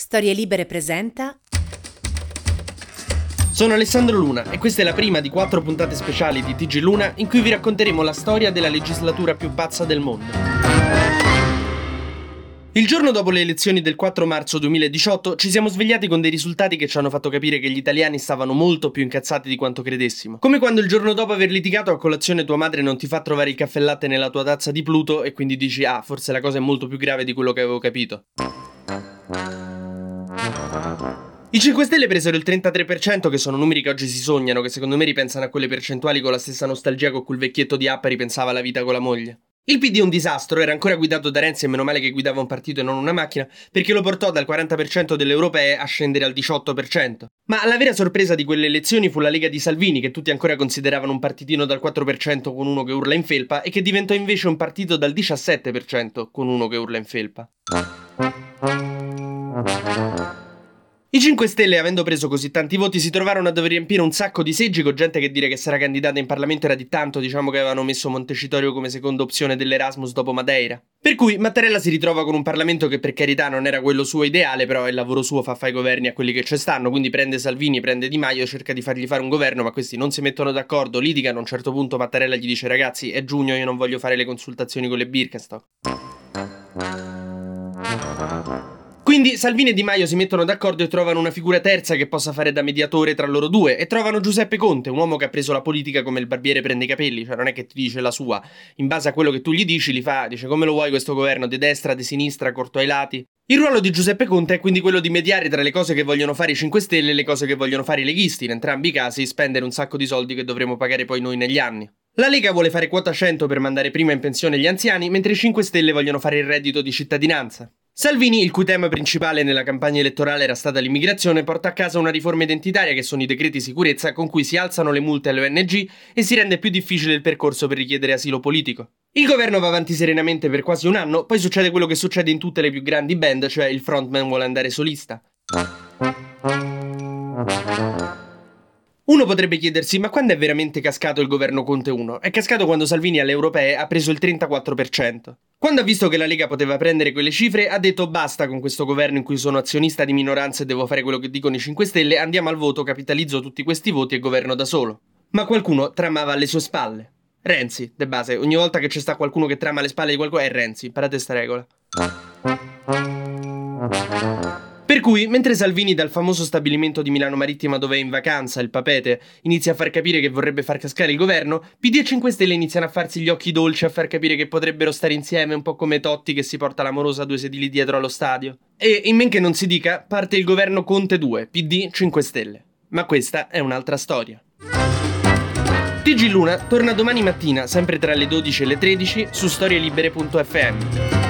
Storie Libere presenta. Sono Alessandro Luna e questa è la prima di quattro puntate speciali di TG Luna in cui vi racconteremo la storia della legislatura più pazza del mondo. Il giorno dopo le elezioni del 4 marzo 2018 ci siamo svegliati con dei risultati che ci hanno fatto capire che gli italiani stavano molto più incazzati di quanto credessimo. Come quando il giorno dopo aver litigato a colazione tua madre non ti fa trovare il caffè latte nella tua tazza di Pluto e quindi dici ah forse la cosa è molto più grave di quello che avevo capito. I 5 Stelle presero il 33%, che sono numeri che oggi si sognano, che secondo me ripensano a quelle percentuali con la stessa nostalgia con cui il vecchietto di Appa ripensava alla vita con la moglie. Il PD è un disastro, era ancora guidato da Renzi e meno male che guidava un partito e non una macchina, perché lo portò dal 40% delle europee a scendere al 18%. Ma la vera sorpresa di quelle elezioni fu la Lega di Salvini, che tutti ancora consideravano un partitino dal 4% con uno che urla in felpa, e che diventò invece un partito dal 17% con uno che urla in felpa. I 5 Stelle, avendo preso così tanti voti, si trovarono a dover riempire un sacco di seggi con gente che dire che sarà candidata in Parlamento era di tanto, diciamo che avevano messo Montecitorio come seconda opzione dell'Erasmus dopo Madeira. Per cui Mattarella si ritrova con un Parlamento che per carità non era quello suo ideale, però il lavoro suo fa fare i governi a quelli che ci stanno, quindi prende Salvini, prende Di Maio, cerca di fargli fare un governo, ma questi non si mettono d'accordo, litigano, a un certo punto Mattarella gli dice ragazzi è giugno, io non voglio fare le consultazioni con le Birkenstock. Quindi Salvini e Di Maio si mettono d'accordo e trovano una figura terza che possa fare da mediatore tra loro due e trovano Giuseppe Conte, un uomo che ha preso la politica come il barbiere prende i capelli, cioè non è che ti dice la sua, in base a quello che tu gli dici li fa, dice come lo vuoi questo governo, di destra, di sinistra, corto ai lati. Il ruolo di Giuseppe Conte è quindi quello di mediare tra le cose che vogliono fare i 5 Stelle e le cose che vogliono fare i leghisti, in entrambi i casi spendere un sacco di soldi che dovremo pagare poi noi negli anni. La Lega vuole fare quota 100 per mandare prima in pensione gli anziani, mentre i 5 Stelle vogliono fare il reddito di cittadinanza. Salvini, il cui tema principale nella campagna elettorale era stata l'immigrazione, porta a casa una riforma identitaria che sono i decreti sicurezza con cui si alzano le multe alle ONG e si rende più difficile il percorso per richiedere asilo politico. Il governo va avanti serenamente per quasi un anno, poi succede quello che succede in tutte le più grandi band, cioè il frontman vuole andare solista. Uno potrebbe chiedersi, ma quando è veramente cascato il governo Conte 1? È cascato quando Salvini alle europee ha preso il 34%. Quando ha visto che la Lega poteva prendere quelle cifre, ha detto basta con questo governo in cui sono azionista di minoranza e devo fare quello che dicono i 5 Stelle, andiamo al voto, capitalizzo tutti questi voti e governo da solo. Ma qualcuno tramava alle sue spalle. Renzi, de base, ogni volta che c'è sta qualcuno che trama alle spalle di qualcuno è Renzi, imparate sta regola. Per cui, mentre Salvini dal famoso stabilimento di Milano Marittima dove è in vacanza, il papete, inizia a far capire che vorrebbe far cascare il governo, PD e 5 Stelle iniziano a farsi gli occhi dolci a far capire che potrebbero stare insieme, un po' come Totti che si porta l'amorosa due sedili dietro allo stadio. E in men che non si dica, parte il governo Conte 2, PD 5 Stelle. Ma questa è un'altra storia. TG Luna torna domani mattina, sempre tra le 12 e le 13, su storielibere.fm.